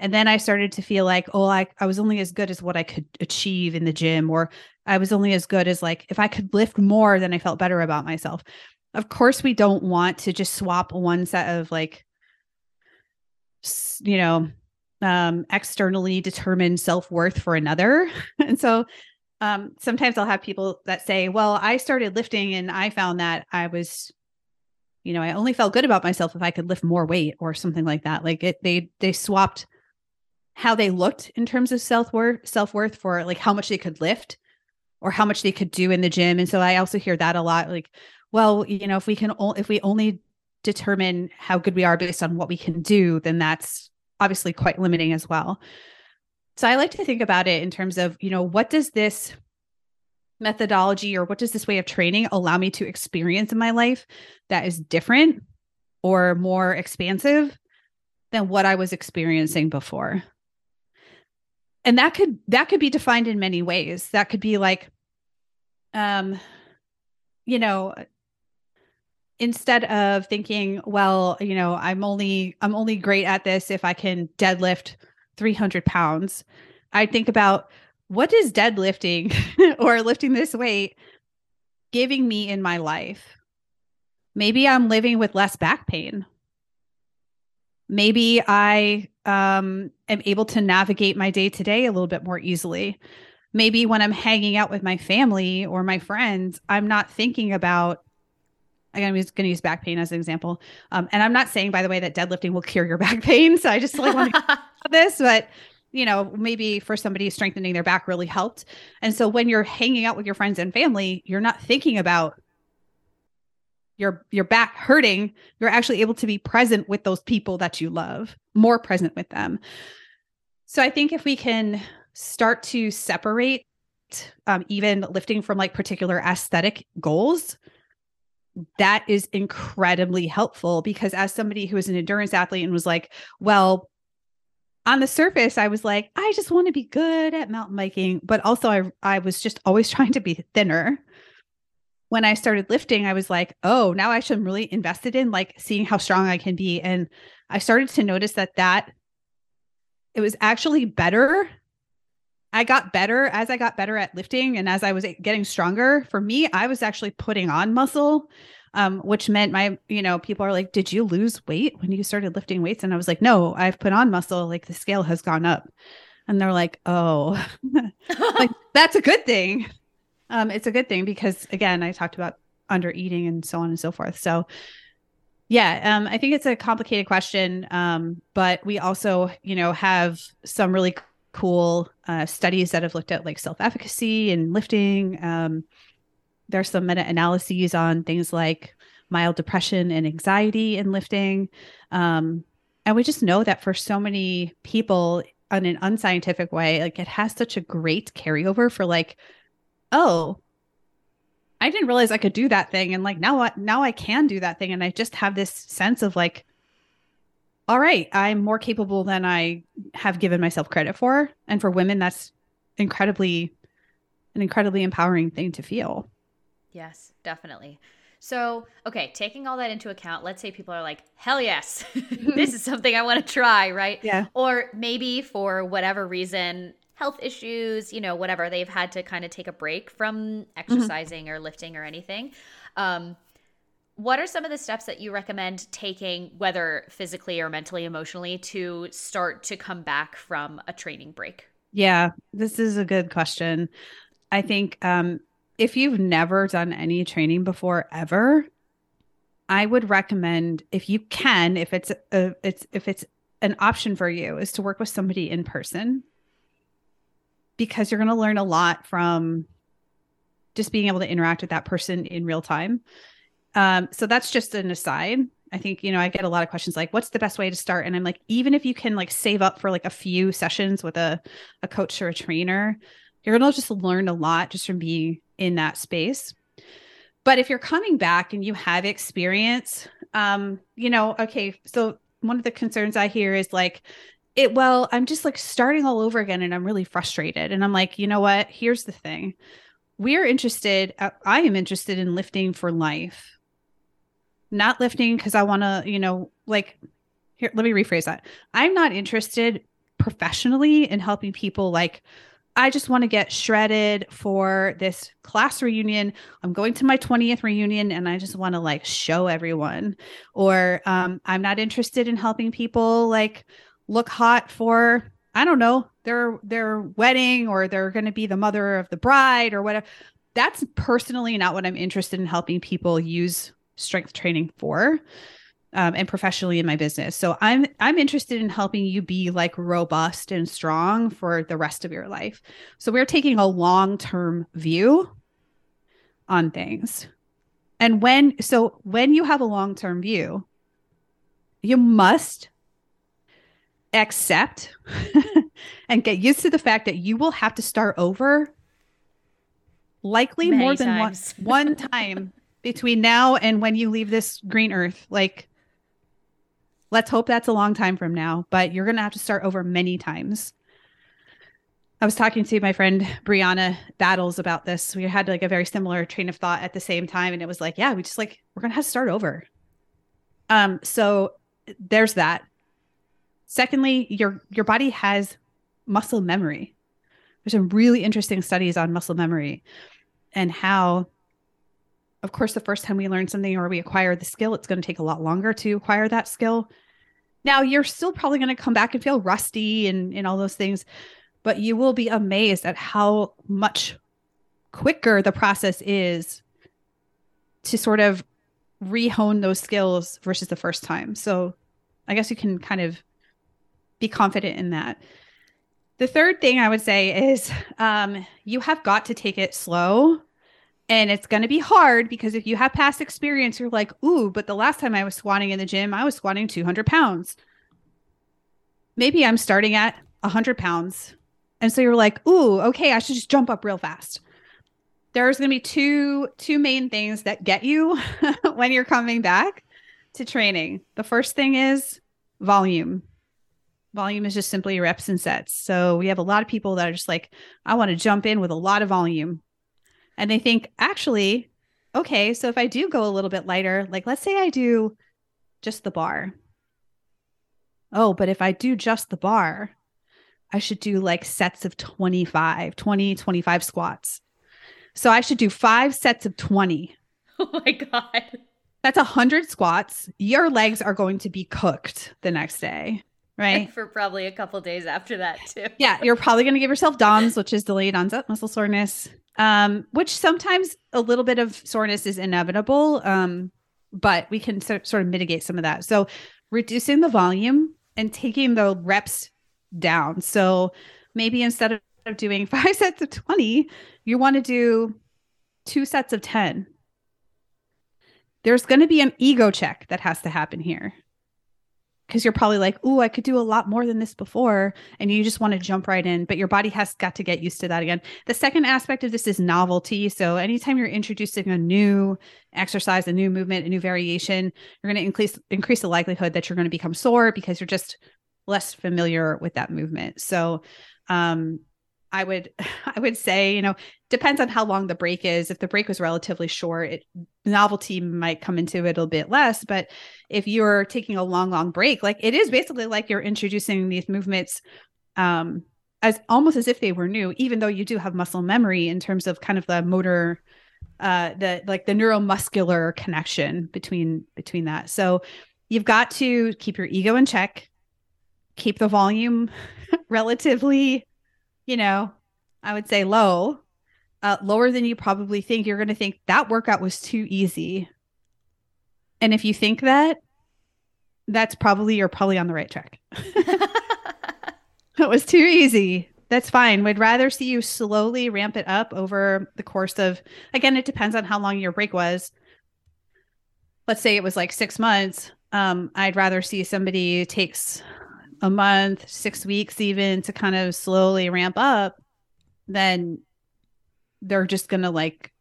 And then I started to feel like, oh, I, I was only as good as what I could achieve in the gym, or I was only as good as like if I could lift more, then I felt better about myself of course we don't want to just swap one set of like you know um externally determined self-worth for another. And so um sometimes i'll have people that say well i started lifting and i found that i was you know i only felt good about myself if i could lift more weight or something like that. Like it they they swapped how they looked in terms of self-worth self-worth for like how much they could lift or how much they could do in the gym. And so i also hear that a lot like well, you know, if we can, if we only determine how good we are based on what we can do, then that's obviously quite limiting as well. So I like to think about it in terms of, you know, what does this methodology or what does this way of training allow me to experience in my life that is different or more expansive than what I was experiencing before. And that could that could be defined in many ways. That could be like um you know instead of thinking well you know i'm only i'm only great at this if i can deadlift 300 pounds i think about what is deadlifting or lifting this weight giving me in my life? Maybe i'm living with less back pain. Maybe i um, am able to navigate my day to day a little bit more easily. Maybe when i'm hanging out with my family or my friends i'm not thinking about I'm going to use back pain as an example. Um, and I'm not saying, by the way, that deadlifting will cure your back pain. So I just like want to this, but you know, maybe for somebody strengthening their back really helped. And so when you're hanging out with your friends and family, you're not thinking about your your back hurting. You're actually able to be present with those people that you love, more present with them. So I think if we can start to separate um, even lifting from like particular aesthetic goals that is incredibly helpful because as somebody who is an endurance athlete and was like, well, on the surface, I was like, I just want to be good at mountain biking, but also I I was just always trying to be thinner. When I started lifting, I was like, oh, now I should really invested in like seeing how strong I can be. And I started to notice that that it was actually better. I got better as I got better at lifting and as I was getting stronger. For me, I was actually putting on muscle um, which meant my, you know, people are like, did you lose weight when you started lifting weights? And I was like, no, I've put on muscle. Like the scale has gone up. And they're like, oh, like that's a good thing. Um, it's a good thing because again, I talked about under eating and so on and so forth. So yeah, um, I think it's a complicated question. Um, but we also, you know, have some really cool uh, studies that have looked at like self-efficacy and lifting. Um, there's some meta analyses on things like mild depression and anxiety in lifting. Um, and we just know that for so many people in an unscientific way, like it has such a great carryover for like, oh, I didn't realize I could do that thing. And like now now I can do that thing. And I just have this sense of like, all right, I'm more capable than I have given myself credit for. And for women, that's incredibly an incredibly empowering thing to feel. Yes, definitely. So, okay, taking all that into account, let's say people are like, hell yes, this is something I want to try, right? Yeah. Or maybe for whatever reason, health issues, you know, whatever, they've had to kind of take a break from mm-hmm. exercising mm-hmm. or lifting or anything. Um, what are some of the steps that you recommend taking, whether physically or mentally, emotionally, to start to come back from a training break? Yeah, this is a good question. I think um, if you've never done any training before ever, I would recommend if you can, if it's a, it's if it's an option for you, is to work with somebody in person because you're going to learn a lot from just being able to interact with that person in real time. Um, so that's just an aside. I think, you know, I get a lot of questions like, what's the best way to start? And I'm like, even if you can like save up for like a few sessions with a, a coach or a trainer, you're going to just learn a lot just from being in that space. But if you're coming back and you have experience, um, you know, okay, so one of the concerns I hear is like, it, well, I'm just like starting all over again and I'm really frustrated. And I'm like, you know what? Here's the thing. We're interested, uh, I am interested in lifting for life, not lifting because I want to, you know, like, here, let me rephrase that. I'm not interested professionally in helping people like I just want to get shredded for this class reunion. I'm going to my 20th reunion and I just want to like show everyone. Or um, I'm not interested in helping people like look hot for, I don't know, their their wedding or they're going to be the mother of the bride or whatever. That's personally not what I'm interested in helping people use strength training for um, and professionally in my business. So I'm I'm interested in helping you be like robust and strong for the rest of your life. So we're taking a long-term view on things. And when so when you have a long-term view, you must accept and get used to the fact that you will have to start over likely Many more than one, one time between now and when you leave this green earth like Let's hope that's a long time from now, but you're going to have to start over many times. I was talking to my friend Brianna Battles about this. We had like a very similar train of thought at the same time. And it was like, yeah, we just like, we're going to have to start over. Um, so there's that. Secondly, your your body has muscle memory. There's some really interesting studies on muscle memory and how of course the first time we learn something or we acquire the skill, it's going to take a lot longer to acquire that skill. Now, you're still probably going to come back and feel rusty and and all those things, but you will be amazed at how much quicker the process is to sort of rehone those skills versus the first time. So I guess you can kind of be confident in that. The third thing I would say is um, you have got to take it slow. And it's going to be hard because if you have past experience, you're like, ooh, but the last time I was squatting in the gym, I was squatting 200 pounds. Maybe I'm starting at 100 pounds. And so you're like, ooh, okay, I should just jump up real fast. There's going to be two two main things that get you when you're coming back to training. The first thing is volume. Volume is just simply reps and sets. So we have a lot of people that are just like, I want to jump in with a lot of volume. And they think, actually, okay, so if I do go a little bit lighter, like let's say I do just the bar. Oh, but if I do just the bar, I should do like sets of 25, 20, 25 squats. So I should do five sets of 20. Oh my God. That's a 100 squats. Your legs are going to be cooked the next day right? For probably a couple days after that too. yeah, you're probably going to give yourself DOMS, which is delayed onset muscle soreness, um, which sometimes a little bit of soreness is inevitable, um, but we can so- sort of mitigate some of that. So reducing the volume and taking the reps down. So maybe instead of doing five sets of 20, you want to do two sets of 10. There's going to be an ego check that has to happen here because you're probably like, "Ooh, I could do a lot more than this before," and you just want to jump right in. But your body has got to get used to that again. The second aspect of this is novelty. So anytime you're introducing a new exercise, a new movement, a new variation, you're going to increase increase the likelihood that you're going to become sore because you're just less familiar with that movement. So, um, I would I would say, you know, depends on how long the break is. If the break was relatively short, it, novelty might come into it a bit less. But if you're taking a long, long break, like it is basically like you're introducing these movements um, as almost as if they were new, even though you do have muscle memory in terms of kind of the motor, uh, the like the neuromuscular connection between between that. So you've got to keep your ego in check, keep the volume relatively you know, I would say low, uh, lower than you probably think. You're going to think that workout was too easy. And if you think that, that's probably, you're probably on the right track. it was too easy. That's fine. We'd rather see you slowly ramp it up over the course of, again, it depends on how long your break was. Let's say it was like six months. Um, I'd rather see somebody takes a month, six weeks, even to kind of slowly ramp up, then they're just going to like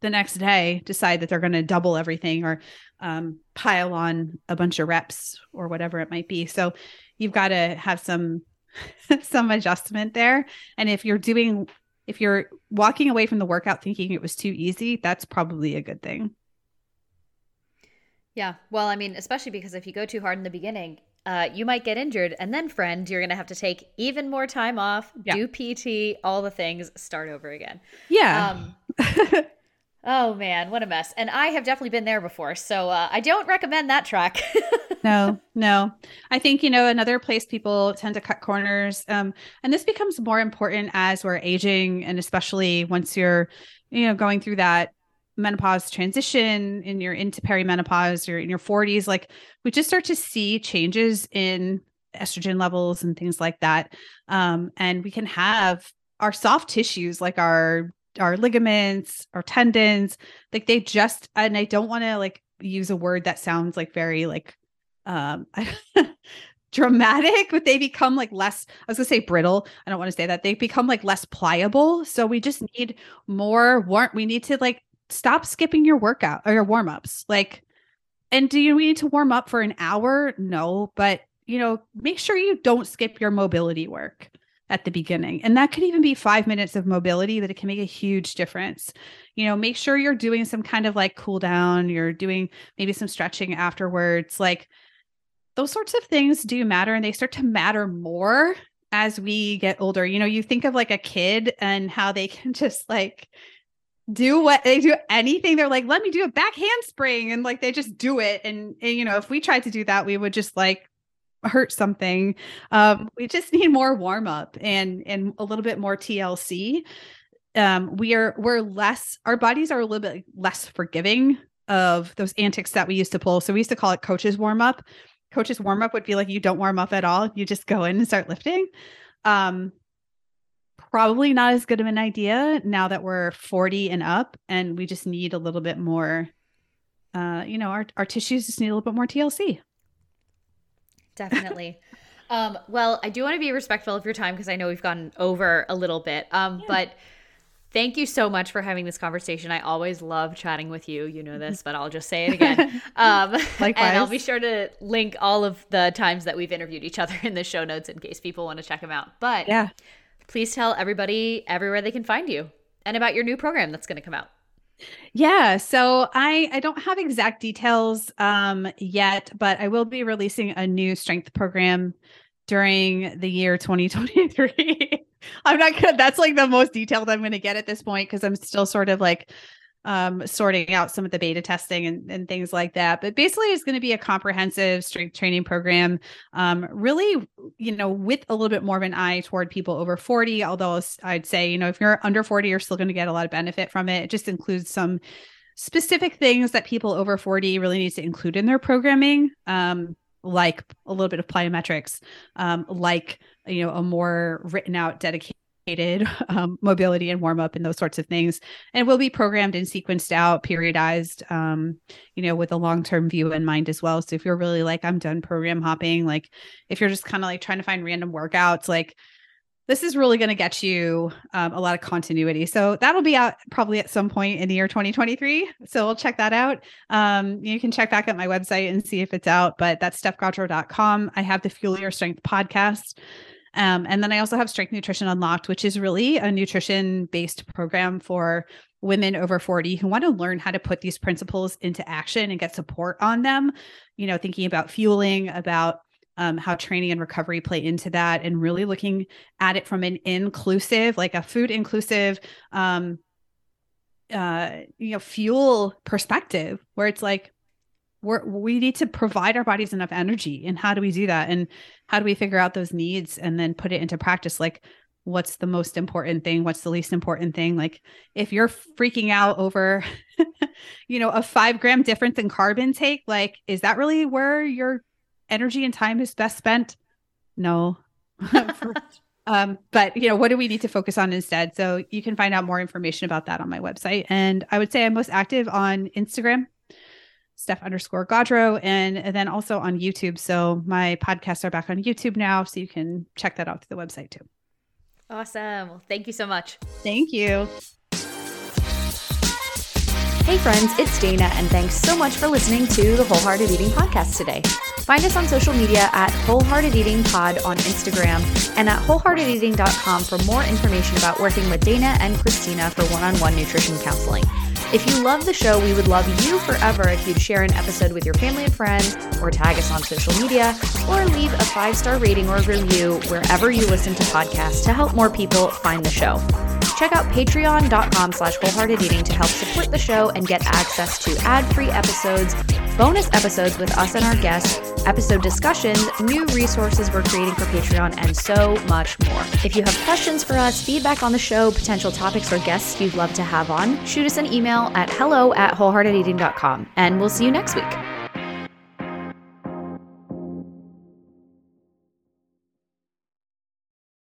the next day decide that they're going to double everything or um, pile on a bunch of reps or whatever it might be. So you've got to have some some adjustment there. And if you're doing if you're walking away from the workout thinking it was too easy, that's probably a good thing. Yeah. Well, I mean, especially because if you go too hard in the beginning, uh, you might get injured. And then, friend, you're going to have to take even more time off, yeah. do PT, all the things, start over again. Yeah. Um, oh, man, what a mess. And I have definitely been there before. So uh, I don't recommend that track. no, no. I think, you know, another place people tend to cut corners. Um, and this becomes more important as we're aging, and especially once you're, you know, going through that menopause transition and you're into perimenopause you're in your 40s like we just start to see changes in estrogen levels and things like that. Um, and we can have our soft tissues like our our ligaments our tendons like they just and i don't want to like use a word that sounds like very like um dramatic but they become like less i was gonna say brittle i don't want to say that they become like less pliable. So we just need more warmth we need to like stop skipping your workout or your warm-ups like and do you need to warm up for an hour? No, but you know, make sure you don't skip your mobility work at the beginning. And that could even be five minutes of mobility, but it can make a huge difference. You know, make sure you're doing some kind of like cool down, you're doing maybe some stretching afterwards. Like those sorts of things do matter and they start to matter more as we get older. You know, you think of like a kid and how they can just like do what they do anything they're like let me do a back handspring and like they just do it and, and you know if we tried to do that we would just like hurt something. Um, we just need more warm up and and a little bit more TLC. Um, we are we're less our bodies are a little bit less forgiving of those antics that we used to pull. So we used to call it coaches warm up. Coaches warm up would be like you don't warm up at all. You just go in and start lifting. Um, probably not as good of an idea now that we're 40 and up and we just need a little bit more uh, you know, our, our tissues just need a little bit more TLC. Definitely. um, well, I do want to be respectful of your time because I know we've gone over a little bit. Um, yeah. But thank you so much for having this conversation. I always love chatting with you. You know this, but I'll just say it again. Um, Likewise. And I'll be sure to link all of the times that we've interviewed each other in the show notes in case people want to check them out. But yeah, please tell everybody everywhere they can find you and about your new program that's going to come out. Yeah, so I I don't have exact details um yet, but I will be releasing a new strength program during the year 2023. I'm not gonna that's like the most detailed I'm gonna get at this point because I'm still sort of like um, sorting out some of the beta testing and, and things like that. But basically, it's going to be a comprehensive strength training program, um, really, you know, with a little bit more of an eye toward people over 40. Although I'd say, you know, if you're under 40, you're still going to get a lot of benefit from it. It just includes some specific things that people over 40 really need to include in their programming. Um, like a little bit of plyometrics, um, like you know a more written out dedicated um, mobility and warm up and those sorts of things. And will be programmed and sequenced out, periodized, um, you know, with a long term view in mind as well. So if you're really like, I'm done program hopping, like if you're just kind of like trying to find random workouts, like this is really going to get you um, a lot of continuity. So that'll be out probably at some point in the year 2023. So we'll check that out. Um, you can check back at my website and see if it's out, but that's stephgaudreau.com. I have the Fuel Your Strength podcast. Um, and then I also have Strength Nutrition Unlocked, which is really a nutrition based program for women over 40 who want to learn how to put these principles into action and get support on them. You know, thinking about fueling, about um, how training and recovery play into that, and really looking at it from an inclusive, like a food inclusive, um, uh, you know, fuel perspective, where it's like, we're, we need to provide our bodies enough energy. And how do we do that? And how do we figure out those needs and then put it into practice? Like what's the most important thing? What's the least important thing? Like if you're freaking out over you know a five gram difference in carb intake like is that really where your energy and time is best spent? No. Um but you know what do we need to focus on instead? So you can find out more information about that on my website. And i would say i'm most active on instagram Steph underscore Gaudreau, and, and then also on YouTube. So my podcasts are back on YouTube now, so you can check that out through the website too. Awesome. Well, thank you so much. Thank you. Hey, friends, it's Dana, and thanks so much for listening to the Wholehearted Eating Podcast today. Find us on social media at Wholehearted Eating Pod on Instagram and at wholeheartedeating.com for more information about working with Dana and Christina for one on one nutrition counseling. If you love the show, we would love you forever if you'd share an episode with your family and friends, or tag us on social media, or leave a five star rating or review wherever you listen to podcasts to help more people find the show. Check out patreon.com slash wholehearted eating to help support the show and get access to ad-free episodes, bonus episodes with us and our guests, episode discussions, new resources we're creating for Patreon, and so much more. If you have questions for us, feedback on the show, potential topics or guests you'd love to have on, shoot us an email at hello at wholeheartedeating.com, and we'll see you next week.